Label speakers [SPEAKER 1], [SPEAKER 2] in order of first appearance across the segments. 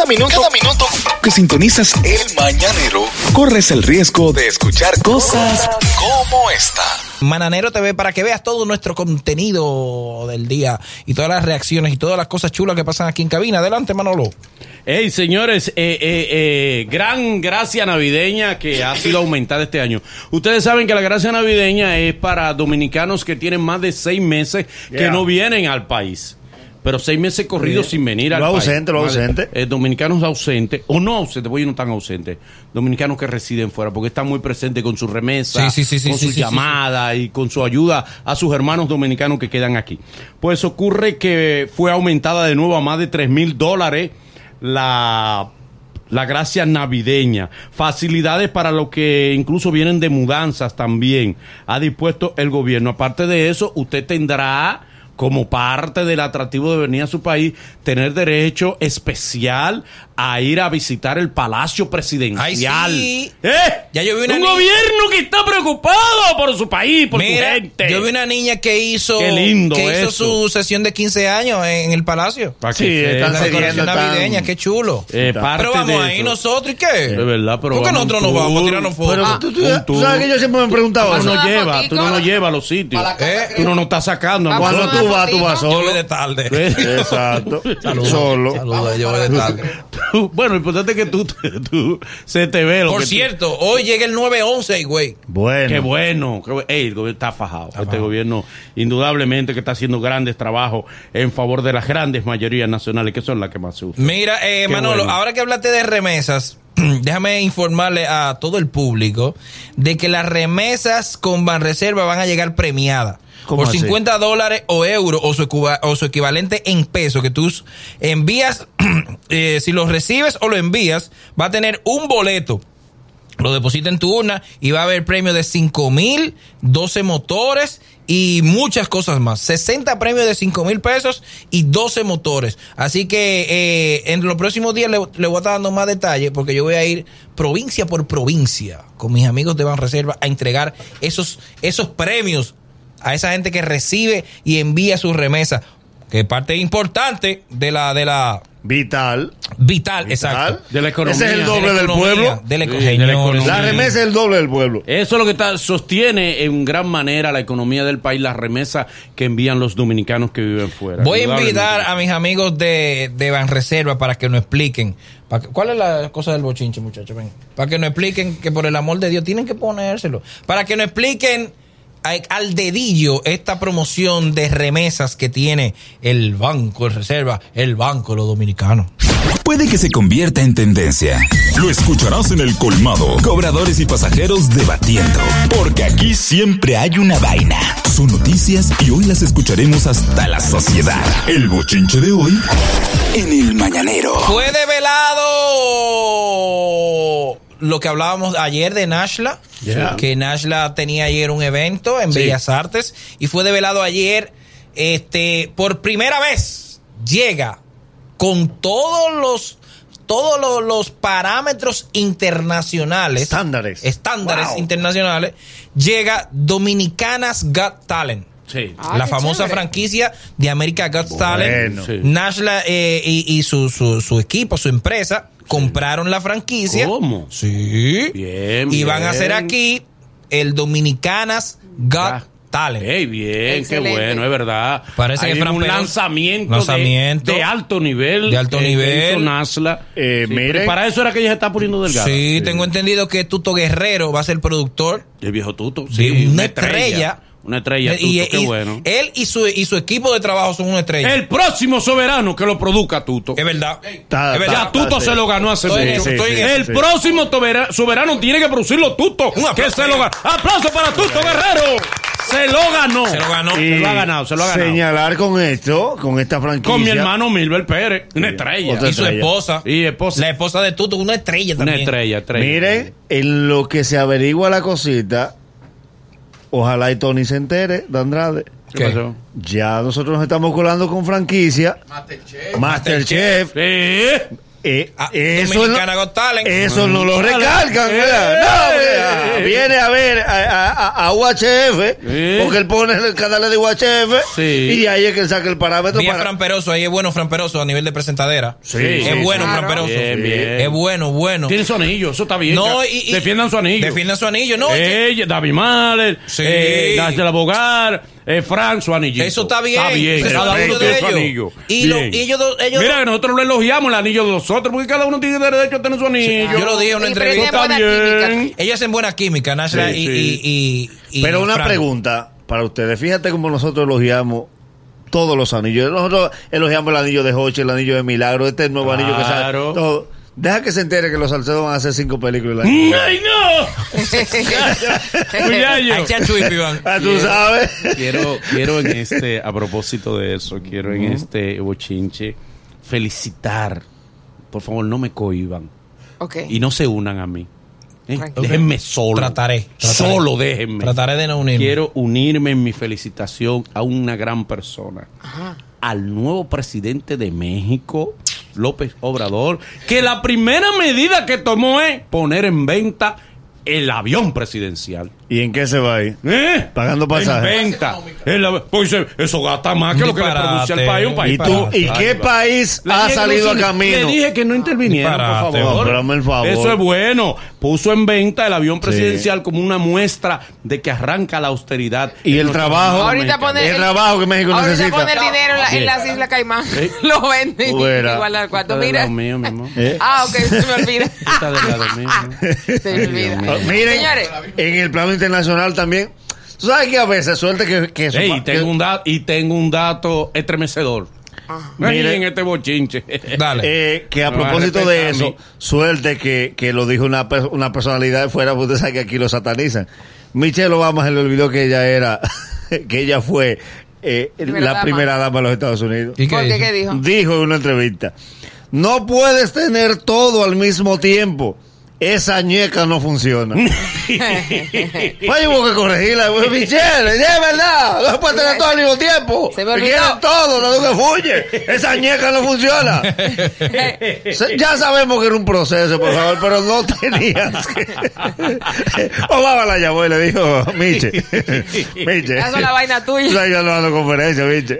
[SPEAKER 1] Cada minuto, cada minuto que sintonizas el mañanero, corres el riesgo de escuchar cosas como esta.
[SPEAKER 2] Mananero TV para que veas todo nuestro contenido del día y todas las reacciones y todas las cosas chulas que pasan aquí en cabina. Adelante, Manolo.
[SPEAKER 3] Hey, señores, eh, eh, eh, gran gracia navideña que ha sido aumentada este año. Ustedes saben que la gracia navideña es para dominicanos que tienen más de seis meses que
[SPEAKER 4] Yeah.
[SPEAKER 3] no vienen al país. Pero seis meses corridos sin venir al
[SPEAKER 4] Lo
[SPEAKER 3] país.
[SPEAKER 4] ausente, lo ausente.
[SPEAKER 3] eh, dominicanos ausentes, o no ausentes, porque ellos no están ausentes. Dominicanos que residen fuera, porque están muy presentes con su remesa,
[SPEAKER 2] Sí, sí, sí, sí,
[SPEAKER 3] con
[SPEAKER 2] sí,
[SPEAKER 3] su
[SPEAKER 2] sí, sí,
[SPEAKER 3] llamada y con su ayuda a sus hermanos dominicanos que quedan aquí. Pues ocurre que fue aumentada de nuevo a más de 3 mil dólares la la gracia navideña, facilidades para los que incluso vienen de mudanzas también ha dispuesto el gobierno. Aparte de eso, usted tendrá como parte del atractivo de venir a su país, tener derecho especial a ir a visitar el Palacio Presidencial.
[SPEAKER 2] Ay, sí.
[SPEAKER 3] ¿Eh?
[SPEAKER 2] Ya yo vi una
[SPEAKER 3] Un
[SPEAKER 2] ni-
[SPEAKER 3] gobierno que está preocupado por su país, por
[SPEAKER 2] Mira,
[SPEAKER 3] su gente.
[SPEAKER 2] yo vi una niña que hizo,
[SPEAKER 3] Qué lindo
[SPEAKER 2] que hizo
[SPEAKER 3] eso.
[SPEAKER 2] su sesión de 15 años en el palacio.
[SPEAKER 4] Sí, están
[SPEAKER 2] La decoración navideña, qué chulo.
[SPEAKER 3] Eh, parte
[SPEAKER 2] pero vamos
[SPEAKER 3] de
[SPEAKER 2] ahí
[SPEAKER 3] eso.
[SPEAKER 2] nosotros y qué.
[SPEAKER 3] De verdad, pero
[SPEAKER 2] ¿Por qué nosotros nos vamos a tirarnos fotos?
[SPEAKER 4] Pero
[SPEAKER 2] Ah,
[SPEAKER 4] tú, tú- tú
[SPEAKER 3] tour.
[SPEAKER 4] sabes que yo siempre me he preguntado
[SPEAKER 3] Tú
[SPEAKER 4] eso.
[SPEAKER 3] no
[SPEAKER 5] una
[SPEAKER 3] llevas, tú no nos llevas a los sitios.
[SPEAKER 2] ¿Eh?
[SPEAKER 3] Tú no nos estás sacando.
[SPEAKER 4] Cuando tú vas, tú vas
[SPEAKER 2] yo
[SPEAKER 4] solo.
[SPEAKER 2] voy de tarde.
[SPEAKER 4] Exacto.
[SPEAKER 2] Saludos.
[SPEAKER 4] Solo.
[SPEAKER 2] Saludos, yo voy de tarde.
[SPEAKER 3] Bueno, lo importante es que tú, tú- se te ve lo
[SPEAKER 2] Por
[SPEAKER 3] que tú-
[SPEAKER 2] cierto, hoy llega el 911, güey.
[SPEAKER 4] Bueno.
[SPEAKER 3] Qué bueno. qué Ey, el gobierno está fajado. este gobierno, indudablemente, que está haciendo grandes trabajos en favor de las grandes mayorías nacionales, que son las que más se usan.
[SPEAKER 2] Mira, eh, Manolo,
[SPEAKER 3] bueno.
[SPEAKER 2] ahora que hablaste de remesas, déjame informarle a todo el público de que las remesas con Banreserva van a llegar premiadas.
[SPEAKER 4] ¿Cómo
[SPEAKER 2] Por
[SPEAKER 4] así?
[SPEAKER 2] 50 dólares o euros o su, equiva- o su equivalente en peso que tú envías, eh, si los recibes o lo envías, va a tener un boleto lo deposita en tu urna y va a haber premio de 5 mil, 12 motores y muchas cosas más. 60 premios de 5 mil pesos y 12 motores. Así que eh, en los próximos días le, le voy a estar dando más detalles porque yo voy a ir provincia por provincia con mis amigos de Banreserva a entregar esos, esos premios a esa gente que recibe y envía sus remesas. Que es parte importante de la, de la
[SPEAKER 4] Vital.
[SPEAKER 2] vital, exacto.
[SPEAKER 3] De la economía.
[SPEAKER 4] Ese es el doble
[SPEAKER 2] la
[SPEAKER 4] del
[SPEAKER 2] economía,
[SPEAKER 4] pueblo.
[SPEAKER 2] de la
[SPEAKER 3] Sí, de la economía.
[SPEAKER 4] La remesa es el doble del pueblo.
[SPEAKER 3] Eso es lo que está, sostiene en gran manera la economía del país, las remesas que envían los dominicanos que viven fuera.
[SPEAKER 2] Voy a invitar a mis amigos de, de Banreserva para que nos expliquen. para que- ¿Cuál es la cosa del bochinche, muchachos? Ven. Para que nos expliquen que por el amor de Dios tienen que ponérselo. Para que nos expliquen al dedillo esta promoción de remesas que tiene el Banco de Reserva, el Banco de los Dominicanos.
[SPEAKER 1] Puede que se convierta en tendencia. Lo escucharás en el colmado. Cobradores y pasajeros debatiendo. Porque aquí siempre hay una vaina. Son noticias y hoy las escucharemos hasta la sociedad. El bochinche de hoy en el mañanero.
[SPEAKER 2] Fue develado lo que hablábamos ayer de Nashla,
[SPEAKER 4] Yeah.
[SPEAKER 2] que Nashla tenía ayer un evento en
[SPEAKER 3] Sí.
[SPEAKER 2] Bellas Artes y fue develado ayer, este, por primera vez llega con todos los todos los, los parámetros internacionales,
[SPEAKER 4] Estándares.
[SPEAKER 2] estándares
[SPEAKER 4] Wow.
[SPEAKER 2] internacionales, llega Dominicanas Got Talent.
[SPEAKER 3] Sí.
[SPEAKER 5] Ah,
[SPEAKER 2] la famosa
[SPEAKER 5] chévere.
[SPEAKER 2] franquicia de America Got Talent.
[SPEAKER 3] Sí.
[SPEAKER 2] Nashla eh, y, y su, su, su equipo, su empresa, compraron la franquicia.
[SPEAKER 3] ¿Cómo?
[SPEAKER 2] Sí.
[SPEAKER 3] Bien,
[SPEAKER 2] Y van a hacer aquí el Dominicanas Got
[SPEAKER 3] Ah.
[SPEAKER 2] Talent.
[SPEAKER 3] Ey, bien,
[SPEAKER 5] Excelente.
[SPEAKER 3] qué bueno, es verdad.
[SPEAKER 2] Parece
[SPEAKER 3] Hay
[SPEAKER 2] que Fran
[SPEAKER 3] un lanzamiento,
[SPEAKER 2] lanzamiento
[SPEAKER 3] de, de alto nivel.
[SPEAKER 2] de alto nivel.
[SPEAKER 3] Nasla.
[SPEAKER 4] Eh,
[SPEAKER 3] Sí,
[SPEAKER 4] miren.
[SPEAKER 3] pero para eso era que ella se está poniendo delgada.
[SPEAKER 2] Sí, tengo entendido que Tuto Guerrero va a ser productor.
[SPEAKER 3] El viejo Tuto.
[SPEAKER 2] de
[SPEAKER 3] Sí,
[SPEAKER 2] una estrella.
[SPEAKER 3] Una estrella, Tuto,
[SPEAKER 2] y,
[SPEAKER 3] qué
[SPEAKER 2] y-
[SPEAKER 3] bueno.
[SPEAKER 2] Él y su, y su equipo de trabajo son una estrella.
[SPEAKER 3] El próximo soberano que lo produzca Tuto.
[SPEAKER 2] es verdad.
[SPEAKER 4] Está-
[SPEAKER 2] es verdad.
[SPEAKER 3] Ya Tuto se lo ganó hace
[SPEAKER 2] Estoy en eso,
[SPEAKER 4] Sí.
[SPEAKER 3] El
[SPEAKER 4] sí.
[SPEAKER 3] próximo soberano tiene que producirlo Tuto.
[SPEAKER 2] Un aplauso.
[SPEAKER 3] Que se lo ganó. ¡Aplauso para Tuto Guerrero! Se lo ganó.
[SPEAKER 2] Se lo ganó.
[SPEAKER 3] Se lo ha ganado, se lo ha ganado.
[SPEAKER 4] Señalar con esto, con esta franquicia.
[SPEAKER 3] Con mi hermano Milber Pérez. Una estrella.
[SPEAKER 4] Otra
[SPEAKER 2] Y su
[SPEAKER 4] estrella.
[SPEAKER 2] esposa.
[SPEAKER 3] Y esposa.
[SPEAKER 2] La esposa de Tuto, una estrella
[SPEAKER 3] Una
[SPEAKER 2] también.
[SPEAKER 3] estrella, estrella.
[SPEAKER 4] Miren, en lo que se averigua la cosita, ojalá y Tony se entere de Andrade.
[SPEAKER 3] ¿Qué
[SPEAKER 2] ¿Qué?
[SPEAKER 3] pasó?
[SPEAKER 4] Ya nosotros nos estamos colando con franquicia.
[SPEAKER 5] Masterchef.
[SPEAKER 4] Masterchef.
[SPEAKER 3] Sí.
[SPEAKER 4] Eh,
[SPEAKER 2] Ah,
[SPEAKER 4] eso
[SPEAKER 2] Dominicana
[SPEAKER 4] no,
[SPEAKER 2] Got Talent.
[SPEAKER 4] eso no lo recalcan.
[SPEAKER 3] Eh,
[SPEAKER 4] ¿verdad? No,
[SPEAKER 3] eh,
[SPEAKER 4] mira, viene a ver a, a- a UHF,
[SPEAKER 3] Eh.
[SPEAKER 4] porque él pone el canal de UHF
[SPEAKER 3] Sí.
[SPEAKER 4] y de ahí es que él saca el parámetro
[SPEAKER 2] a
[SPEAKER 4] para...
[SPEAKER 2] Fran Peroso, ahí es bueno Fran Peroso a nivel de presentadera.
[SPEAKER 3] Sí,
[SPEAKER 2] es
[SPEAKER 3] sí,
[SPEAKER 2] bueno
[SPEAKER 5] claro.
[SPEAKER 2] Fran Peroso.
[SPEAKER 3] Bien, bien.
[SPEAKER 2] Es bueno, bueno.
[SPEAKER 3] Tiene su anillo, eso está bien.
[SPEAKER 2] No,
[SPEAKER 3] ca-
[SPEAKER 2] y- y-
[SPEAKER 3] defiendan su anillo.
[SPEAKER 2] Defiendan su anillo, no.
[SPEAKER 3] Ella, David Mahler,
[SPEAKER 2] Sí.
[SPEAKER 3] eh, Nájera Bogar, eh, Frank, su anillito.
[SPEAKER 2] Eso está bien.
[SPEAKER 3] Está bien, cada uno
[SPEAKER 2] de
[SPEAKER 3] tiene su
[SPEAKER 2] ellos.
[SPEAKER 3] anillo.
[SPEAKER 2] Y lo- y ellos dos- ellos
[SPEAKER 3] Mira, nosotros le elogiamos el anillo de nosotros, porque cada uno tiene derecho a tener su anillo.
[SPEAKER 2] Yo lo dije en una
[SPEAKER 5] pero
[SPEAKER 2] entrevista.
[SPEAKER 3] bien.
[SPEAKER 2] Ellos hacen buena química, Nashra
[SPEAKER 3] Sí,
[SPEAKER 2] y,
[SPEAKER 3] sí.
[SPEAKER 2] y- y- y
[SPEAKER 4] Pero una
[SPEAKER 2] Fran.
[SPEAKER 4] pregunta para ustedes. Fíjate cómo nosotros elogiamos todos los anillos. Nosotros elogiamos el anillo de Hoche, el anillo de Milagro, este nuevo anillo que sale.
[SPEAKER 3] Claro.
[SPEAKER 4] todo. Deja que se entere que los Salcedos van a hacer cinco películas.
[SPEAKER 3] ¡Ay, no!
[SPEAKER 2] Iván.
[SPEAKER 4] Ah, tú sabes.
[SPEAKER 3] quiero, quiero en este, a propósito de eso, quiero en este bochinche felicitar. Por favor, no me cohiban
[SPEAKER 5] Ok.
[SPEAKER 3] y no se unan a mí. ¿eh?
[SPEAKER 5] Tranquilo.
[SPEAKER 3] Déjenme solo.
[SPEAKER 2] Trataré, trataré.
[SPEAKER 3] Solo déjenme.
[SPEAKER 2] Trataré de no unirme.
[SPEAKER 3] Quiero unirme en mi felicitación a una gran persona.
[SPEAKER 5] Ajá.
[SPEAKER 3] Al nuevo presidente de México, López Obrador, que la primera medida que tomó es poner en venta el avión presidencial.
[SPEAKER 4] ¿Y en qué se va a ir?
[SPEAKER 3] ¿Eh?
[SPEAKER 4] Pagando pasajes.
[SPEAKER 3] En venta. El ave- pues eh, eso gasta más que lo que le
[SPEAKER 2] Disparate.
[SPEAKER 3] produce al país. Un país
[SPEAKER 4] ¿Y tú? ¿Y qué país
[SPEAKER 3] Le
[SPEAKER 4] ha
[SPEAKER 3] dije que
[SPEAKER 4] salido
[SPEAKER 3] no
[SPEAKER 4] a
[SPEAKER 3] se-
[SPEAKER 4] camino?
[SPEAKER 3] Le dije que no intervinieran,
[SPEAKER 2] Disparate.
[SPEAKER 3] por favor.
[SPEAKER 4] Hazme el favor.
[SPEAKER 3] Eso es bueno. Puso en venta el avión presidencial como una muestra de que arranca la austeridad.
[SPEAKER 4] Y
[SPEAKER 3] en
[SPEAKER 4] el trabajo.
[SPEAKER 5] Ahorita pone
[SPEAKER 4] El trabajo que México
[SPEAKER 5] ahorita
[SPEAKER 4] necesita.
[SPEAKER 5] pone el dinero en, la- en las Islas Caimán.
[SPEAKER 3] Sí.
[SPEAKER 5] Lo vende y
[SPEAKER 4] Fuera.
[SPEAKER 5] igual al cuarto.
[SPEAKER 3] Está del
[SPEAKER 5] Mira.
[SPEAKER 3] lado mío, mi amor.
[SPEAKER 4] ¿Eh?
[SPEAKER 5] Ah, ok, se me olvida.
[SPEAKER 3] Está del lado mío. ¿no?
[SPEAKER 5] se me olvida.
[SPEAKER 4] Ah, Miren,
[SPEAKER 5] Señores.
[SPEAKER 4] en el plano internacional también. Tú sabes que a veces suerte que, que eso-
[SPEAKER 3] Ey,
[SPEAKER 4] que-
[SPEAKER 3] tengo un da- y tengo un dato estremecedor.
[SPEAKER 4] Mire.
[SPEAKER 3] Miren este bochinche.
[SPEAKER 2] Dale.
[SPEAKER 4] Eh, que a
[SPEAKER 3] Me va a
[SPEAKER 4] propósito de
[SPEAKER 3] a
[SPEAKER 4] eso, suerte que, que lo dijo una, una personalidad de fuera, porque usted sabe que aquí lo satanizan. Michelle Obama se le olvidó que ella era, que ella fue eh,
[SPEAKER 5] Primera
[SPEAKER 4] la
[SPEAKER 5] dama.
[SPEAKER 4] primera dama de los Estados Unidos.
[SPEAKER 2] ¿Y
[SPEAKER 5] ¿Por qué?
[SPEAKER 2] dice?
[SPEAKER 5] ¿Qué dijo?
[SPEAKER 4] Dijo en una entrevista, no puedes tener todo al mismo tiempo. Esa ñeca no funciona. Oye, hubo que corregirla. Pues, Michelle, es verdad. No se puede tener todo al mismo tiempo.
[SPEAKER 5] Se me
[SPEAKER 4] quieren todo, no que fuye. Esa ñeca no funciona. Se- Ya sabemos que era un proceso, por favor, pero no tenías que. Obama la llamó y le dijo, Miche, Miche.
[SPEAKER 5] Eso es la vaina tuya.
[SPEAKER 4] Tú estás dando conferencia, Miche.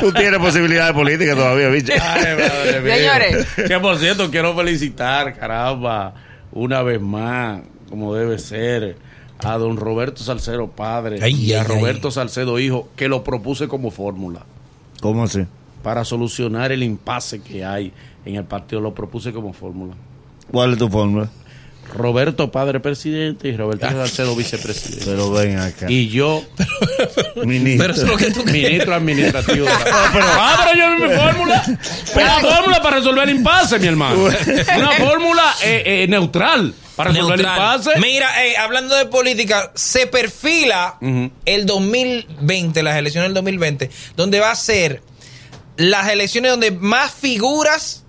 [SPEAKER 4] Tú tienes posibilidades políticas todavía, Miche.
[SPEAKER 3] Ay, madre mía.
[SPEAKER 5] Señores.
[SPEAKER 3] Que por cierto, quiero felicitar, caramba, una vez más, como debe ser, a don Roberto Salcedo padre
[SPEAKER 2] Ay,
[SPEAKER 3] y a
[SPEAKER 2] ay,
[SPEAKER 3] Roberto Salcedo hijo, que lo propuse como fórmula
[SPEAKER 4] ¿Cómo así?
[SPEAKER 3] para solucionar el impasse que hay en el partido. Lo propuse como fórmula.
[SPEAKER 4] ¿Cuál es tu fórmula?
[SPEAKER 3] Roberto padre presidente y Roberto Salcedo vicepresidente.
[SPEAKER 4] Pero ven acá.
[SPEAKER 3] Y yo,
[SPEAKER 4] Ministro.
[SPEAKER 2] Pero eso es lo que tú quieres.
[SPEAKER 3] ministro administrativo. la- Ah, pero yo mi fórmula. Una fórmula para resolver el impasse, mi hermano. Una fórmula eh, eh, neutral para resolver el
[SPEAKER 2] Neutral.
[SPEAKER 3] impasse.
[SPEAKER 2] Mira, eh, hablando de política, se perfila el 2020, las elecciones del 2020, donde va a ser las elecciones donde más figuras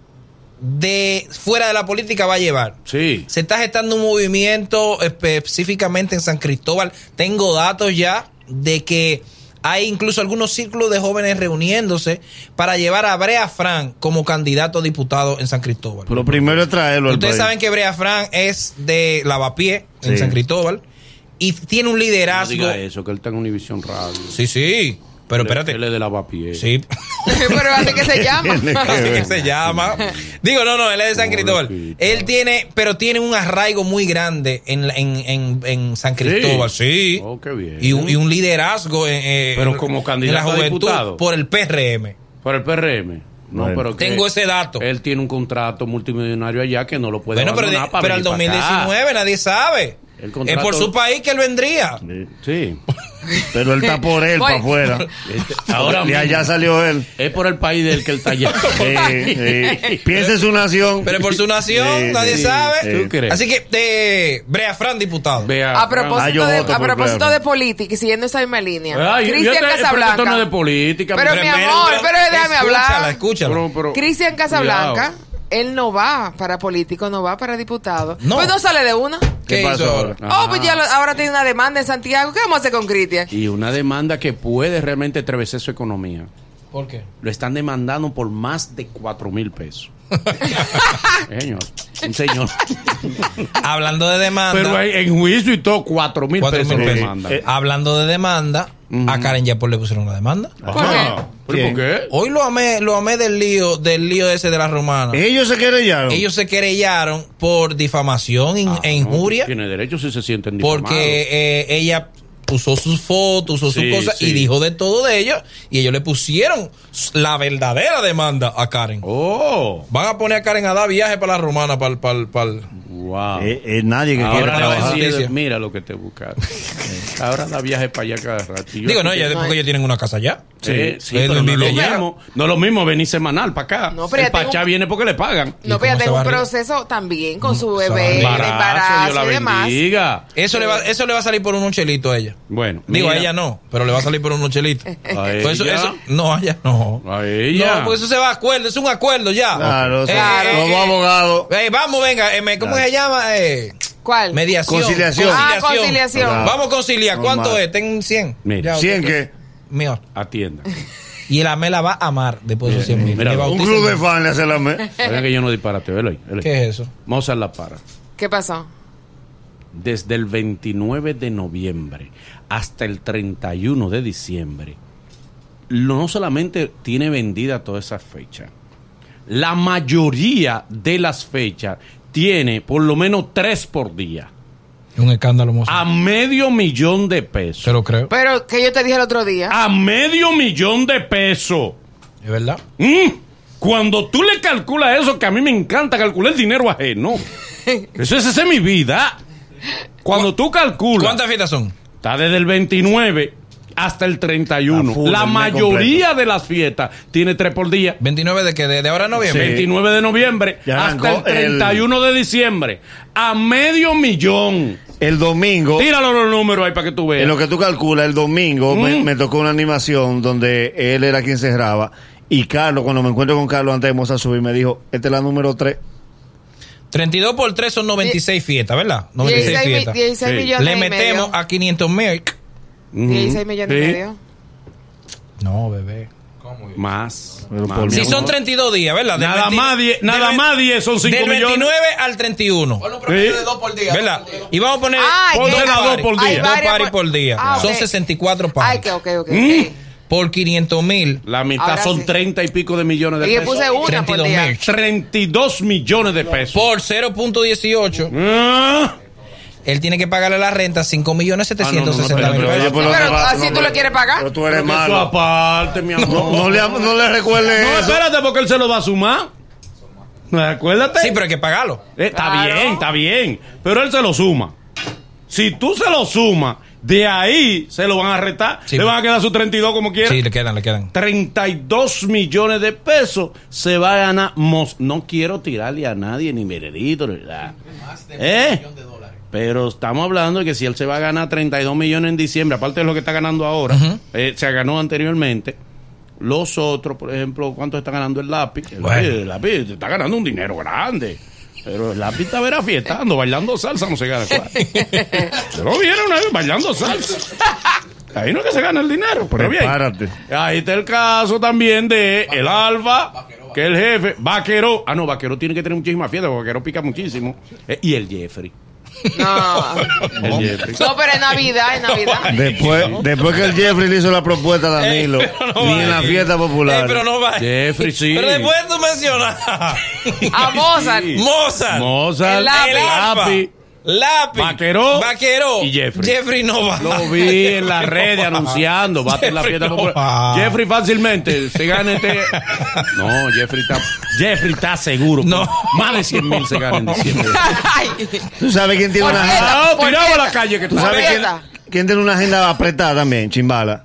[SPEAKER 2] de fuera de la política va a llevar.
[SPEAKER 3] Sí.
[SPEAKER 2] Se está gestando un movimiento específicamente en San Cristóbal. Tengo datos ya de que hay incluso algunos círculos de jóvenes reuniéndose para llevar a Brea Frank como candidato a diputado en San Cristóbal.
[SPEAKER 4] Lo primero es traerlo al
[SPEAKER 2] Ustedes
[SPEAKER 4] país.
[SPEAKER 2] saben que Brea Frank es de Lavapié, en
[SPEAKER 4] Sí.
[SPEAKER 2] San Cristóbal, y tiene un
[SPEAKER 3] No
[SPEAKER 2] liderazgo.
[SPEAKER 3] diga eso, que él está en Univisión Radio.
[SPEAKER 2] Sí, sí, pero espérate.
[SPEAKER 3] Él es de lavapié.
[SPEAKER 2] Sí,
[SPEAKER 5] Pero así que se llama.
[SPEAKER 2] así que se llama. Digo, no, no, él es de San Cristóbal. Él tiene, pero tiene un arraigo muy grande en, la- en, en, en San Cristóbal, sí.
[SPEAKER 3] Oh, qué bien.
[SPEAKER 2] Y un, y un liderazgo en, eh,
[SPEAKER 3] Pero como candidato
[SPEAKER 2] en la
[SPEAKER 3] a
[SPEAKER 2] juventud
[SPEAKER 3] diputado.
[SPEAKER 2] por el PRM.
[SPEAKER 3] Por el PRM. No,
[SPEAKER 4] Bueno.
[SPEAKER 3] pero
[SPEAKER 2] Tengo ese dato.
[SPEAKER 3] Él tiene un contrato multimillonario allá que no lo puede
[SPEAKER 2] Bueno, pero,
[SPEAKER 3] para
[SPEAKER 2] pero
[SPEAKER 3] acá.
[SPEAKER 2] 2019 nadie sabe.
[SPEAKER 3] El
[SPEAKER 2] Es
[SPEAKER 3] contrato-
[SPEAKER 2] por su país que él vendría.
[SPEAKER 4] Sí. Pero él está por él, para afuera.
[SPEAKER 3] Este, ahora
[SPEAKER 4] de
[SPEAKER 3] mismo,
[SPEAKER 4] allá salió él.
[SPEAKER 3] es por el país del que él está allá.
[SPEAKER 4] Sí, sí. Piensa en su nación.
[SPEAKER 2] Pero por su nación,
[SPEAKER 4] Sí,
[SPEAKER 2] nadie sabe.
[SPEAKER 3] ¿Tú crees?
[SPEAKER 2] Así que, de Brea Fran, diputado.
[SPEAKER 5] A
[SPEAKER 4] Ah,
[SPEAKER 5] propósito, de, a propósito de política y siguiendo esa misma línea. Cristian
[SPEAKER 3] pero esto
[SPEAKER 5] Casablanca.
[SPEAKER 3] no es de política.
[SPEAKER 5] Pero
[SPEAKER 3] mira.
[SPEAKER 5] mi amor, pero déjame
[SPEAKER 2] Escúchala,
[SPEAKER 5] hablar.
[SPEAKER 2] escúchala.
[SPEAKER 3] Pero- pero-
[SPEAKER 5] Cristian Casablanca,
[SPEAKER 3] Cuidado.
[SPEAKER 5] Él no va para político, no va para diputado.
[SPEAKER 2] No.
[SPEAKER 5] Pues no sale de una.
[SPEAKER 2] ¿Qué,
[SPEAKER 4] ¿Qué
[SPEAKER 2] hizo
[SPEAKER 4] pasó
[SPEAKER 2] ahora?
[SPEAKER 4] ahora?
[SPEAKER 5] Oh, pues ya lo- ahora tiene una demanda en Santiago. ¿Qué vamos a hacer con Cristian?
[SPEAKER 3] Y una demanda que puede realmente atrevecer su economía.
[SPEAKER 2] ¿Por qué?
[SPEAKER 3] Lo están demandando por más de 4 mil pesos. Señor, un señor.
[SPEAKER 2] Hablando de demanda.
[SPEAKER 3] Pero hay- en juicio y todo, cuatro mil
[SPEAKER 2] Cuatro
[SPEAKER 3] pesos
[SPEAKER 2] pesos.
[SPEAKER 3] mandan.
[SPEAKER 4] Eh,
[SPEAKER 2] Hablando de demanda, a Karen Yapor le pusieron una demanda.
[SPEAKER 5] ¿Por
[SPEAKER 3] Ajá. ¿Pero
[SPEAKER 4] ¿Quién?
[SPEAKER 3] por qué?
[SPEAKER 2] Hoy lo amé, lo amé del lío, del lío ese de la romana.
[SPEAKER 4] Ellos se querellaron.
[SPEAKER 2] Ellos se querellaron por difamación in- e injuria.
[SPEAKER 3] Tiene derecho si se sienten difamados.
[SPEAKER 2] porque eh, ella usó sus fotos, usó
[SPEAKER 3] Sí,
[SPEAKER 2] sus cosas
[SPEAKER 3] sí.
[SPEAKER 2] y dijo de todo de ellos. Y ellos le pusieron la verdadera demanda a Karen.
[SPEAKER 3] Oh,
[SPEAKER 2] Van a poner a Karen a dar viaje para la romana, para el...
[SPEAKER 3] wow.
[SPEAKER 4] Eh, eh, nadie que
[SPEAKER 3] Ahora
[SPEAKER 4] quiera
[SPEAKER 3] la
[SPEAKER 4] trabajar.
[SPEAKER 2] sí, sí.
[SPEAKER 3] mira lo que te buscaron. Ahora da viaje para allá cada rato. Yo
[SPEAKER 2] Digo, no,
[SPEAKER 3] que-
[SPEAKER 2] ella, porque ellos tienen una casa allá.
[SPEAKER 3] Sí, sí,
[SPEAKER 2] Él
[SPEAKER 3] pero no es lo
[SPEAKER 2] allá.
[SPEAKER 3] mismo. No es lo mismo venir semanal para acá.
[SPEAKER 5] No, pero
[SPEAKER 3] el
[SPEAKER 5] ya
[SPEAKER 3] Pachá viene porque le pagan.
[SPEAKER 5] No,
[SPEAKER 2] ¿Y
[SPEAKER 5] pero ya tengo un proceso también con su
[SPEAKER 2] a
[SPEAKER 5] bebé, el
[SPEAKER 3] Embarazo, Dios la
[SPEAKER 5] y demás.
[SPEAKER 3] bendiga.
[SPEAKER 2] Eso le, va, eso le va a salir por unos chelitos a ella.
[SPEAKER 3] Bueno,
[SPEAKER 2] Digo,
[SPEAKER 3] mira.
[SPEAKER 2] a ella no, pero le va a salir por unos chelitos.
[SPEAKER 3] ¿A
[SPEAKER 2] Pues eso, eso- no, a ella no.
[SPEAKER 3] A ella.
[SPEAKER 2] No, porque eso se va a acuerdo, es un acuerdo ya.
[SPEAKER 4] Claro,
[SPEAKER 2] Eh,
[SPEAKER 4] son-
[SPEAKER 2] eh, eh,
[SPEAKER 4] abogados.
[SPEAKER 2] eh, vamos, venga, eh, ¿cómo se llama? Eh,
[SPEAKER 5] ¿Cuál?
[SPEAKER 2] mediación.
[SPEAKER 4] Conciliación.
[SPEAKER 5] Ah, conciliación.
[SPEAKER 4] Claro.
[SPEAKER 2] Vamos a conciliar. ¿Cuánto
[SPEAKER 4] Normal.
[SPEAKER 2] es? Ten 100.
[SPEAKER 3] Mira.
[SPEAKER 2] Ya,
[SPEAKER 4] ¿Cien
[SPEAKER 2] usted-
[SPEAKER 4] qué?
[SPEAKER 2] Mío.
[SPEAKER 3] Atienda.
[SPEAKER 2] Y la me la va a amar después de esos 100 mil.
[SPEAKER 3] Un
[SPEAKER 4] club de fans le hace la me.
[SPEAKER 3] Oigan que yo no disparate, velo ahí. velo ahí.
[SPEAKER 2] ¿Qué es eso?
[SPEAKER 3] Mozart la para.
[SPEAKER 5] ¿Qué pasó?
[SPEAKER 3] Desde el 29 de noviembre hasta el 31 de diciembre, no solamente tiene vendida toda esa fecha, la mayoría de las fechas tiene por lo menos tres por día,
[SPEAKER 2] Un escándalo, mozo.
[SPEAKER 3] a medio millón de pesos.
[SPEAKER 2] Te lo creo.
[SPEAKER 5] Pero que yo te dije el otro día.
[SPEAKER 3] A medio millón de pesos.
[SPEAKER 2] ¿Es verdad?
[SPEAKER 3] Mm, Cuando tú le calculas eso, que a mí me encanta calcular el dinero ajeno. Eso es, esa es mi vida. Cuando tú calculas.
[SPEAKER 2] ¿Cuántas fiestas son?
[SPEAKER 3] Está desde el 29 hasta el 31.
[SPEAKER 4] A full,
[SPEAKER 3] La
[SPEAKER 4] el
[SPEAKER 3] mayoría de las fiestas tiene tres por día.
[SPEAKER 2] 29 de que de, de ahora a noviembre.
[SPEAKER 3] 29 de noviembre
[SPEAKER 4] Ya
[SPEAKER 3] hasta el
[SPEAKER 4] el-
[SPEAKER 3] 31 de diciembre. A medio millón.
[SPEAKER 4] El domingo,
[SPEAKER 3] Tíralo los números ahí para que tú veas.
[SPEAKER 4] en lo que tú calculas, el domingo me,
[SPEAKER 3] Mm.
[SPEAKER 4] me tocó una animación donde él era quien cerraba. Y Carlos, cuando me encuentro con Carlos antes de Mozart subir, me dijo, esta es la número 3.
[SPEAKER 2] 32 por 3 son 96 fiestas, ¿verdad? 96
[SPEAKER 5] 16, mi-
[SPEAKER 2] fiestas.
[SPEAKER 5] 16
[SPEAKER 3] Sí.
[SPEAKER 5] millones
[SPEAKER 2] Le
[SPEAKER 5] y
[SPEAKER 2] metemos
[SPEAKER 5] medio.
[SPEAKER 2] a 500 mil.
[SPEAKER 3] Ujú.
[SPEAKER 5] 16 millones y
[SPEAKER 3] Sí.
[SPEAKER 5] medio.
[SPEAKER 2] No, bebé.
[SPEAKER 3] Más. Más,
[SPEAKER 4] por
[SPEAKER 2] Si son 32 días, ¿verdad? Del
[SPEAKER 3] Nada
[SPEAKER 2] 20
[SPEAKER 3] más 10,
[SPEAKER 2] del
[SPEAKER 3] nada
[SPEAKER 2] ve-
[SPEAKER 3] más 10 son 5
[SPEAKER 2] Del
[SPEAKER 3] millones.
[SPEAKER 2] 29 al 31.
[SPEAKER 3] Sí.
[SPEAKER 2] ¿Verdad? Y vamos a poner
[SPEAKER 5] Ay,
[SPEAKER 2] dos
[SPEAKER 5] que-
[SPEAKER 2] paris,
[SPEAKER 3] dos por día.
[SPEAKER 5] Hay
[SPEAKER 2] Dos
[SPEAKER 5] varias
[SPEAKER 2] paris por día.
[SPEAKER 5] Ah,
[SPEAKER 2] Son
[SPEAKER 5] ok.
[SPEAKER 2] 64
[SPEAKER 5] Ay,
[SPEAKER 2] paris.
[SPEAKER 5] que ok, ok.
[SPEAKER 3] Mm.
[SPEAKER 5] ok.
[SPEAKER 2] Por 500 mil.
[SPEAKER 3] La mitad
[SPEAKER 5] Ahora
[SPEAKER 3] son
[SPEAKER 5] sí.
[SPEAKER 3] 30 y pico de millones de
[SPEAKER 5] Y yo
[SPEAKER 3] pesos.
[SPEAKER 5] puse una por
[SPEAKER 2] 32
[SPEAKER 5] día.
[SPEAKER 2] mil.
[SPEAKER 3] 32 millones de pesos.
[SPEAKER 2] Por 0.18,
[SPEAKER 3] Ah.
[SPEAKER 2] Él tiene que pagarle la renta 5 millones 760
[SPEAKER 3] Ah,
[SPEAKER 2] mil pesos.
[SPEAKER 4] Pero
[SPEAKER 5] así tú le quieres pagar.
[SPEAKER 4] Pero tú eres malo.
[SPEAKER 3] aparte, mi amor.
[SPEAKER 4] No, le, no le recuerdes
[SPEAKER 3] No,
[SPEAKER 4] eso.
[SPEAKER 3] espérate, porque él se lo va a sumar. Acuérdate.
[SPEAKER 2] Sí, pero hay que pagarlo.
[SPEAKER 3] Eh, está bien, está bien. Pero él se lo suma. Si tú se lo sumas, de ahí se lo van a retar.
[SPEAKER 2] Sí.
[SPEAKER 3] le van a quedar sus 32 como quiera.
[SPEAKER 2] Sí, le quedan, le quedan.
[SPEAKER 3] 32 millones de pesos se va a ganar. Mos- No quiero tirarle a nadie, ni meredito, ni nada. ¿Eh? Pero estamos hablando de que si él se va a ganar 32 millones en diciembre, aparte de lo que está ganando ahora, eh, se ganó anteriormente. Los otros, por ejemplo, ¿cuánto está ganando el lápiz? El,
[SPEAKER 2] Bueno.
[SPEAKER 3] lápiz, el lápiz está ganando un dinero grande. Pero el lápiz está verá fiestando, bailando salsa, no se gana cuál. Pero viene una vez bailando salsa. Ahí no es que se gana el dinero, pero bien. Ahí está el caso también de el Alfa, que es el jefe, Vaquero. Ah, no, Vaquero tiene que tener muchísima fiesta, porque Vaquero pica muchísimo. Eh, y el Jeffrey.
[SPEAKER 5] No. No, pero es Navidad, es Navidad.
[SPEAKER 4] Después, después que el Jeffrey le hizo la propuesta a Danilo,
[SPEAKER 2] Ey, no
[SPEAKER 4] ni en la fiesta popular.
[SPEAKER 2] Ey, pero no va.
[SPEAKER 3] Jeffrey, sí.
[SPEAKER 2] Pero después tú mencionas
[SPEAKER 5] A Mozart.
[SPEAKER 2] Mozart,
[SPEAKER 3] Mozart,
[SPEAKER 5] El
[SPEAKER 2] el
[SPEAKER 3] Lápiz.
[SPEAKER 2] Lápiz,
[SPEAKER 3] Vaqueró
[SPEAKER 2] Vaqueró
[SPEAKER 3] y Jeffrey.
[SPEAKER 2] Jeffrey no va.
[SPEAKER 3] Lo vi en las redes anunciando, va a tener la
[SPEAKER 2] Jeffrey
[SPEAKER 3] fiesta
[SPEAKER 2] no
[SPEAKER 3] popular. Jeffrey fácilmente se gana este. No, Jeffrey está, Jeffrey está seguro.
[SPEAKER 2] No.
[SPEAKER 3] Más de 100 mil se gana en diciembre.
[SPEAKER 4] ¿Tú sabes quién tiene
[SPEAKER 5] ¿Por
[SPEAKER 4] una agenda?
[SPEAKER 5] ¿Por
[SPEAKER 3] tirado a la calle que tú
[SPEAKER 4] ¿Tú sabes
[SPEAKER 5] ¿Por
[SPEAKER 4] quién, quién tiene una agenda apretada también? Chimbala.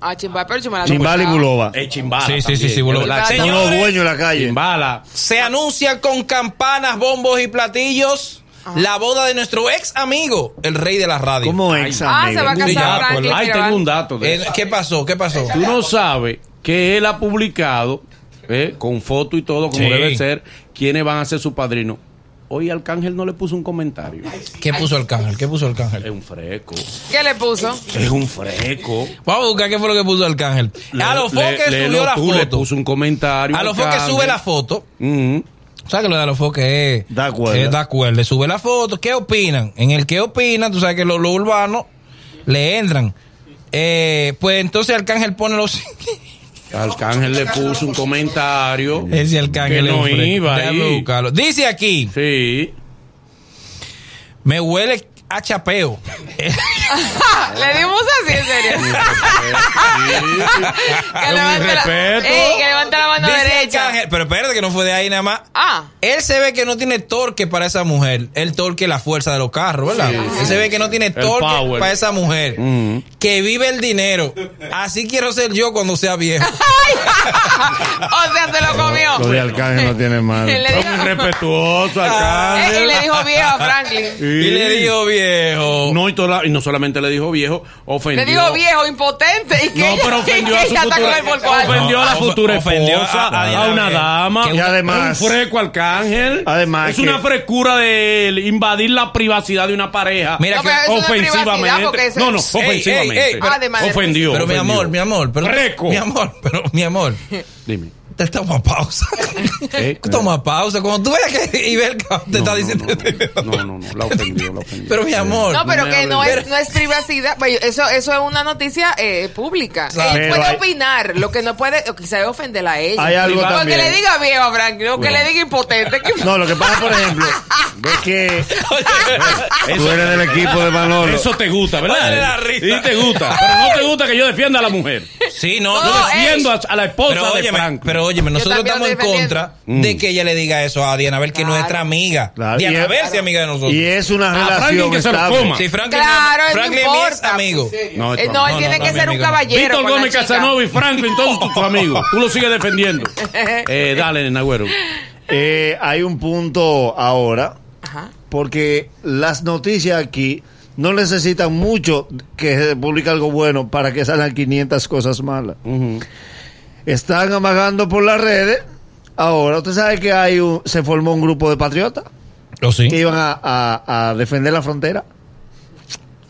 [SPEAKER 5] Ah, Chimbala, pero Chimbala. no
[SPEAKER 4] Chimbala y. Bulova.
[SPEAKER 3] Es chimbala.
[SPEAKER 2] Sí, sí, sí, sí,
[SPEAKER 5] Son
[SPEAKER 2] Señores,
[SPEAKER 4] los dueños de la calle.
[SPEAKER 3] Chimbala.
[SPEAKER 2] Se anuncia con campanas, bombos y platillos la boda de nuestro ex amigo, el rey de la radio.
[SPEAKER 4] ¿Cómo
[SPEAKER 3] Ay,
[SPEAKER 4] ex
[SPEAKER 5] Ah,
[SPEAKER 4] amigo?
[SPEAKER 5] se va a
[SPEAKER 2] Sí, ya,
[SPEAKER 5] casar Franklin.
[SPEAKER 3] Ahí
[SPEAKER 5] Mirabal.
[SPEAKER 3] tengo un dato de
[SPEAKER 2] Eh,
[SPEAKER 3] eso.
[SPEAKER 2] ¿Qué pasó? ¿Qué pasó?
[SPEAKER 3] Tú no sabes que él ha publicado, eh, con foto y todo, como
[SPEAKER 2] Sí.
[SPEAKER 3] debe ser, quiénes van a ser su padrino. hoy Arcángel no le puso un comentario.
[SPEAKER 2] ¿Qué puso Arcángel? ¿Qué puso
[SPEAKER 3] Es
[SPEAKER 2] Arcángel?
[SPEAKER 3] un freco.
[SPEAKER 5] ¿Qué le puso?
[SPEAKER 3] Es un freco.
[SPEAKER 2] Vamos a buscar qué fue lo que puso Arcángel. A
[SPEAKER 3] Le-
[SPEAKER 2] que
[SPEAKER 3] léelo
[SPEAKER 2] subió la
[SPEAKER 3] tú, Le
[SPEAKER 2] foto.
[SPEAKER 3] puso un comentario.
[SPEAKER 2] A lo que
[SPEAKER 3] Arcángel.
[SPEAKER 2] sube la foto.
[SPEAKER 3] Ujú.
[SPEAKER 2] ¿Sabes que lo de los foque es?
[SPEAKER 4] Da cuerda.
[SPEAKER 2] es da cuerda. Le sube la foto. ¿Qué opinan? En el que opinan, tú sabes que los, los urbanos le entran. Eh, pues entonces Arcángel pone los.
[SPEAKER 3] Arcángel le puso un comentario.
[SPEAKER 2] Ese Arcángel
[SPEAKER 3] que no
[SPEAKER 2] freco.
[SPEAKER 3] iba ahí.
[SPEAKER 2] Dice aquí:
[SPEAKER 3] Sí.
[SPEAKER 2] Me huele a chapeo.
[SPEAKER 5] Le dimos así, en serio. que levante la,
[SPEAKER 3] respeto.
[SPEAKER 5] Ey, que levante la mano
[SPEAKER 2] Dice
[SPEAKER 5] derecha.
[SPEAKER 2] Arcángel, pero espérate que no fue de ahí nada más.
[SPEAKER 5] Ah,
[SPEAKER 2] Él se ve que no tiene torque para esa mujer. El torque es la fuerza de los carros, ¿verdad? Él se ve que no tiene torque
[SPEAKER 3] power.
[SPEAKER 2] para esa mujer.
[SPEAKER 3] Mm.
[SPEAKER 2] Que vive el dinero. Así quiero ser yo cuando sea viejo.
[SPEAKER 5] o sea, se lo comió.
[SPEAKER 4] Lo de Arcángel no tiene
[SPEAKER 5] Y
[SPEAKER 4] madre.
[SPEAKER 5] le dijo,
[SPEAKER 3] muy respetuoso,
[SPEAKER 5] Eh, y
[SPEAKER 3] Arcángel.
[SPEAKER 5] le dijo viejo a Franklin.
[SPEAKER 2] Y le dijo viejo.
[SPEAKER 3] No, y, toda- y no solamente le dijo viejo, ofendió.
[SPEAKER 5] Le dijo viejo, impotente. Y que
[SPEAKER 3] No,
[SPEAKER 5] ella-
[SPEAKER 3] pero ofendió
[SPEAKER 5] que
[SPEAKER 3] a su futura, ofendió a la futura
[SPEAKER 2] ofendió
[SPEAKER 3] esposa,
[SPEAKER 2] a- a
[SPEAKER 3] a,
[SPEAKER 2] Diana
[SPEAKER 3] una dama.
[SPEAKER 2] Que
[SPEAKER 4] Y además-
[SPEAKER 3] Es un freco arcángel.
[SPEAKER 4] Además
[SPEAKER 3] es
[SPEAKER 4] que-
[SPEAKER 3] una frescura de invadir la privacidad de una pareja.
[SPEAKER 2] Mira
[SPEAKER 5] No,
[SPEAKER 2] que-
[SPEAKER 3] ofensivamente. no, no, ofensivamente.
[SPEAKER 2] ey, ey, pero-
[SPEAKER 5] Además de-
[SPEAKER 3] ofendió.
[SPEAKER 2] Pero mi amor, mi amor. Pero,
[SPEAKER 3] Freco.
[SPEAKER 2] Mi amor, pero mi amor.
[SPEAKER 3] Dime.
[SPEAKER 2] Te estamos a pausa.
[SPEAKER 3] ¿Eh?
[SPEAKER 2] Toma pausa. Cuando tú veas que Ibelka te
[SPEAKER 3] No,
[SPEAKER 2] está
[SPEAKER 3] no,
[SPEAKER 2] diciendo.
[SPEAKER 3] No, no, no, no, la ofendió, la ofendió.
[SPEAKER 2] Pero mi amor.
[SPEAKER 5] No, pero que no es, no es privacidad. Pues, Eso, eso es una noticia eh, pública. Él
[SPEAKER 4] Pero
[SPEAKER 5] puede
[SPEAKER 4] hay-
[SPEAKER 5] opinar. Lo que no puede, o quizá es ofenderla a ella.
[SPEAKER 4] Hay algo
[SPEAKER 5] Porque
[SPEAKER 4] también.
[SPEAKER 5] le diga viejo a Franklin, o que le diga impotente. que-
[SPEAKER 4] No, lo que pasa, por ejemplo, es que tú eres del equipo de Manolo.
[SPEAKER 3] Eso te gusta, ¿verdad?
[SPEAKER 2] Risa.
[SPEAKER 3] Sí te gusta. Pero no te gusta que yo defienda a la mujer.
[SPEAKER 2] Sí, no.
[SPEAKER 5] No,
[SPEAKER 2] no,
[SPEAKER 5] eh,
[SPEAKER 3] Defiendo a, a la esposa
[SPEAKER 2] Pero
[SPEAKER 3] de
[SPEAKER 2] óyeme,
[SPEAKER 3] Franklin.
[SPEAKER 2] pero óyeme, nosotros estamos en contra de que ella le diga eso a Diana Bel, que es
[SPEAKER 5] Claro.
[SPEAKER 2] nuestra amiga.
[SPEAKER 4] Claro,
[SPEAKER 2] Diana
[SPEAKER 4] y
[SPEAKER 2] Bel
[SPEAKER 4] es-
[SPEAKER 2] es amiga de nosotros.
[SPEAKER 4] Y es una relación
[SPEAKER 3] que se lo coma.
[SPEAKER 2] Sí, Franklin,
[SPEAKER 5] Claro, él
[SPEAKER 2] Franklin
[SPEAKER 5] no
[SPEAKER 2] es amigo.
[SPEAKER 3] No,
[SPEAKER 5] no, él
[SPEAKER 2] no,
[SPEAKER 5] tiene
[SPEAKER 2] no,
[SPEAKER 5] que ser un
[SPEAKER 2] no.
[SPEAKER 5] caballero.
[SPEAKER 3] Víctor Gómez. Casanova y Franklin, todos tus amigos. Tú lo sigues defendiendo. Eh, dale, Nagüero.
[SPEAKER 4] Eh, hay un punto ahora. Porque las noticias aquí no necesitan mucho que se publique algo bueno para que salgan 500 cosas malas. Están amagando por las redes. Ahora, usted sabe que hay un, se formó un grupo de patriotas
[SPEAKER 2] ¿O sí?
[SPEAKER 4] que iban a, a- a defender la frontera.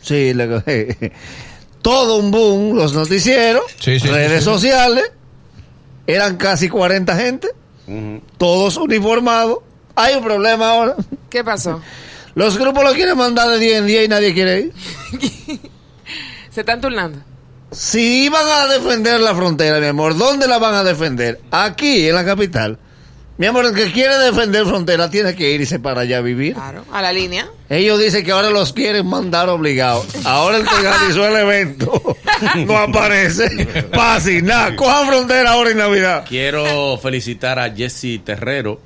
[SPEAKER 4] Sí, le- todo un boom, los noticieros,
[SPEAKER 2] Sí, sí,
[SPEAKER 4] redes sociales, eran casi 40 gente, todos uniformados. Hay un problema ahora.
[SPEAKER 5] ¿Qué pasó?
[SPEAKER 4] Los grupos lo quieren mandar de 10 en 10 y nadie quiere ir.
[SPEAKER 5] Se están turnando.
[SPEAKER 4] Si iban a defender la frontera, mi amor, ¿dónde la van a defender? Aquí, en la capital. Mi amor, el que quiere defender frontera tiene que irse para allá a vivir.
[SPEAKER 5] Claro, a la línea.
[SPEAKER 4] Ellos dicen que ahora los quieren mandar obligados. Ahora el que organizó el evento no aparece. Pasi, nada. Cojan frontera ahora en Navidad.
[SPEAKER 3] Quiero felicitar a Jesse Terrero,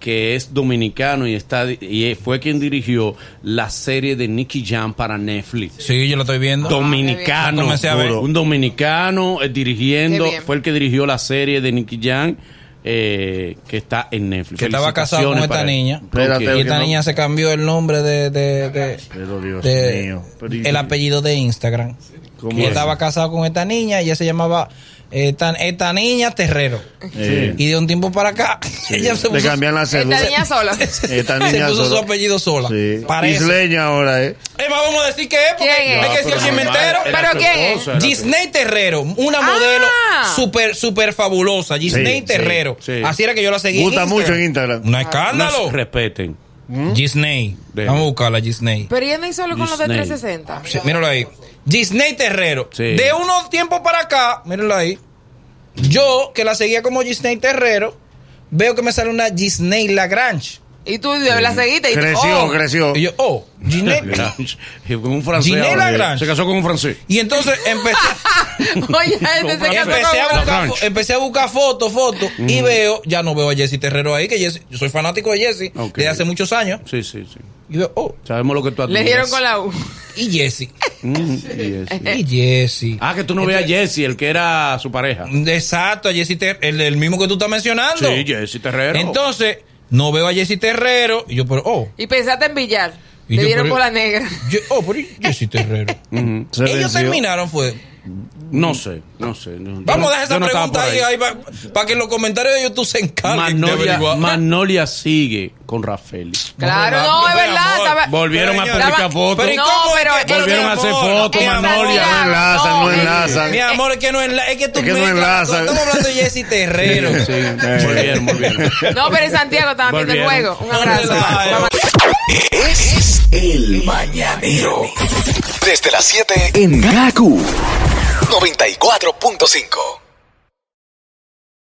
[SPEAKER 3] que es dominicano y está y fue quien dirigió la serie de Nicky Jam para Netflix.
[SPEAKER 2] Sí, yo lo estoy viendo.
[SPEAKER 3] Dominicano,
[SPEAKER 2] Comencé a ver.
[SPEAKER 3] un dominicano eh, dirigiendo, fue el que dirigió la serie de Nicky Jam eh, que está en Netflix.
[SPEAKER 2] Que estaba casado con esta niña.
[SPEAKER 4] Espérate,
[SPEAKER 2] Y
[SPEAKER 4] que
[SPEAKER 2] esta
[SPEAKER 4] no-
[SPEAKER 2] niña se cambió el nombre de. de, de-
[SPEAKER 4] Pero Dios
[SPEAKER 2] de-
[SPEAKER 4] mío. Pero ¿y-
[SPEAKER 2] el apellido de Instagram.
[SPEAKER 4] ¿Cómo
[SPEAKER 2] Y
[SPEAKER 4] es?
[SPEAKER 2] estaba casado con esta niña y ella se llamaba esta, esta niña Terrero.
[SPEAKER 4] Sí.
[SPEAKER 2] Y de un tiempo para acá, ella se
[SPEAKER 4] Le
[SPEAKER 2] puso,
[SPEAKER 4] cambian la
[SPEAKER 5] Esta
[SPEAKER 4] cédula.
[SPEAKER 5] niña sola.
[SPEAKER 4] Esta
[SPEAKER 2] se
[SPEAKER 4] niña
[SPEAKER 2] puso su apellido sola.
[SPEAKER 4] Sí.
[SPEAKER 2] Parece.
[SPEAKER 4] Isleña ahora, ¿eh?
[SPEAKER 2] Es más, vamos a decir que es, porque
[SPEAKER 5] ¿Quién es?
[SPEAKER 2] hay que decir el chisme entero.
[SPEAKER 3] Era
[SPEAKER 5] ¿Pero quién es?
[SPEAKER 2] Gisney Terrero, una
[SPEAKER 5] Ah.
[SPEAKER 2] modelo súper, súper fabulosa. Gisney
[SPEAKER 4] Sí,
[SPEAKER 2] Terrero.
[SPEAKER 3] sí, sí.
[SPEAKER 2] Así era que yo la seguí.
[SPEAKER 4] Gusta mucho en Instagram.
[SPEAKER 2] Un
[SPEAKER 3] No
[SPEAKER 2] escándalo.
[SPEAKER 3] se respeten.
[SPEAKER 2] Gisney.
[SPEAKER 3] De-
[SPEAKER 2] Vamos a buscarla, Gisney.
[SPEAKER 5] Pero ella no hizo solo con los de
[SPEAKER 3] Disney.
[SPEAKER 5] 360.
[SPEAKER 2] Sí, míralo ahí. Gisney Terrero.
[SPEAKER 3] Sí.
[SPEAKER 2] De unos tiempos para acá, míralo ahí. Yo, que la seguía como Gisney Terrero, veo que me sale una Gisney Lagrange.
[SPEAKER 5] Y tú la seguiste y
[SPEAKER 4] Creció,
[SPEAKER 5] oh,
[SPEAKER 4] creció.
[SPEAKER 2] Y yo, oh, Gisney.
[SPEAKER 3] con un francés.
[SPEAKER 2] Ginette Lagrange.
[SPEAKER 3] Se casó con un francés.
[SPEAKER 2] y entonces empecé,
[SPEAKER 5] Oye, este se casó
[SPEAKER 2] empecé, a
[SPEAKER 5] con
[SPEAKER 2] buscar,
[SPEAKER 3] Lagrange.
[SPEAKER 2] fo- empecé a buscar fotos, fotos, y veo, ya no veo a Jesse Terrero ahí, que Jesse- yo soy fanático de Jesse
[SPEAKER 3] Ok.
[SPEAKER 2] desde hace muchos años.
[SPEAKER 3] Sí, sí, sí.
[SPEAKER 2] Y veo, oh,
[SPEAKER 3] Sabemos lo que tú
[SPEAKER 5] Le dieron con la U.
[SPEAKER 2] y Jesse.
[SPEAKER 3] Mm, y Jesse.
[SPEAKER 2] Y Jesse.
[SPEAKER 3] Ah, que tú no veas a Jesse, el que era su pareja.
[SPEAKER 2] Exacto, a Jesse Terrero, el, el mismo que tú estás mencionando.
[SPEAKER 3] Sí, Jesse Terrero.
[SPEAKER 2] Entonces, no veo a Jesse Terrero. Y yo, pero, oh.
[SPEAKER 5] Y pensaste en billar.
[SPEAKER 2] Y
[SPEAKER 5] Le
[SPEAKER 2] yo,
[SPEAKER 5] dieron
[SPEAKER 2] pero-
[SPEAKER 5] con la negra.
[SPEAKER 2] Yo, oh, pero ¿y Jesse Terrero.
[SPEAKER 4] Se
[SPEAKER 2] Ellos
[SPEAKER 4] venció.
[SPEAKER 2] terminaron, fue.
[SPEAKER 3] No sé, no sé. no-
[SPEAKER 2] Vamos a dejar esa
[SPEAKER 3] no
[SPEAKER 2] pregunta
[SPEAKER 3] por
[SPEAKER 2] ahí, para que en los comentarios de YouTube se encarguen averiguar.
[SPEAKER 3] Magnolia sigue con Rafael.
[SPEAKER 5] Claro,
[SPEAKER 2] No,
[SPEAKER 5] es verdad.
[SPEAKER 3] Volvieron a publicar fotos.
[SPEAKER 2] Pero ¿y
[SPEAKER 5] No, pero-
[SPEAKER 3] Volvieron a hacer fotos, Magnolia.
[SPEAKER 4] No enlazan, no enlazan.
[SPEAKER 2] Mi amor, es que no enla- es que tú
[SPEAKER 4] Es que no enlazan.
[SPEAKER 2] Estamos hablando de Jesse Terrero.
[SPEAKER 3] Sí, volvieron, volvieron.
[SPEAKER 5] No, pero en Santiago estaban viendo el juego. Un abrazo.
[SPEAKER 1] Es el mañanero. Desde las 7 en Gaku 94.5.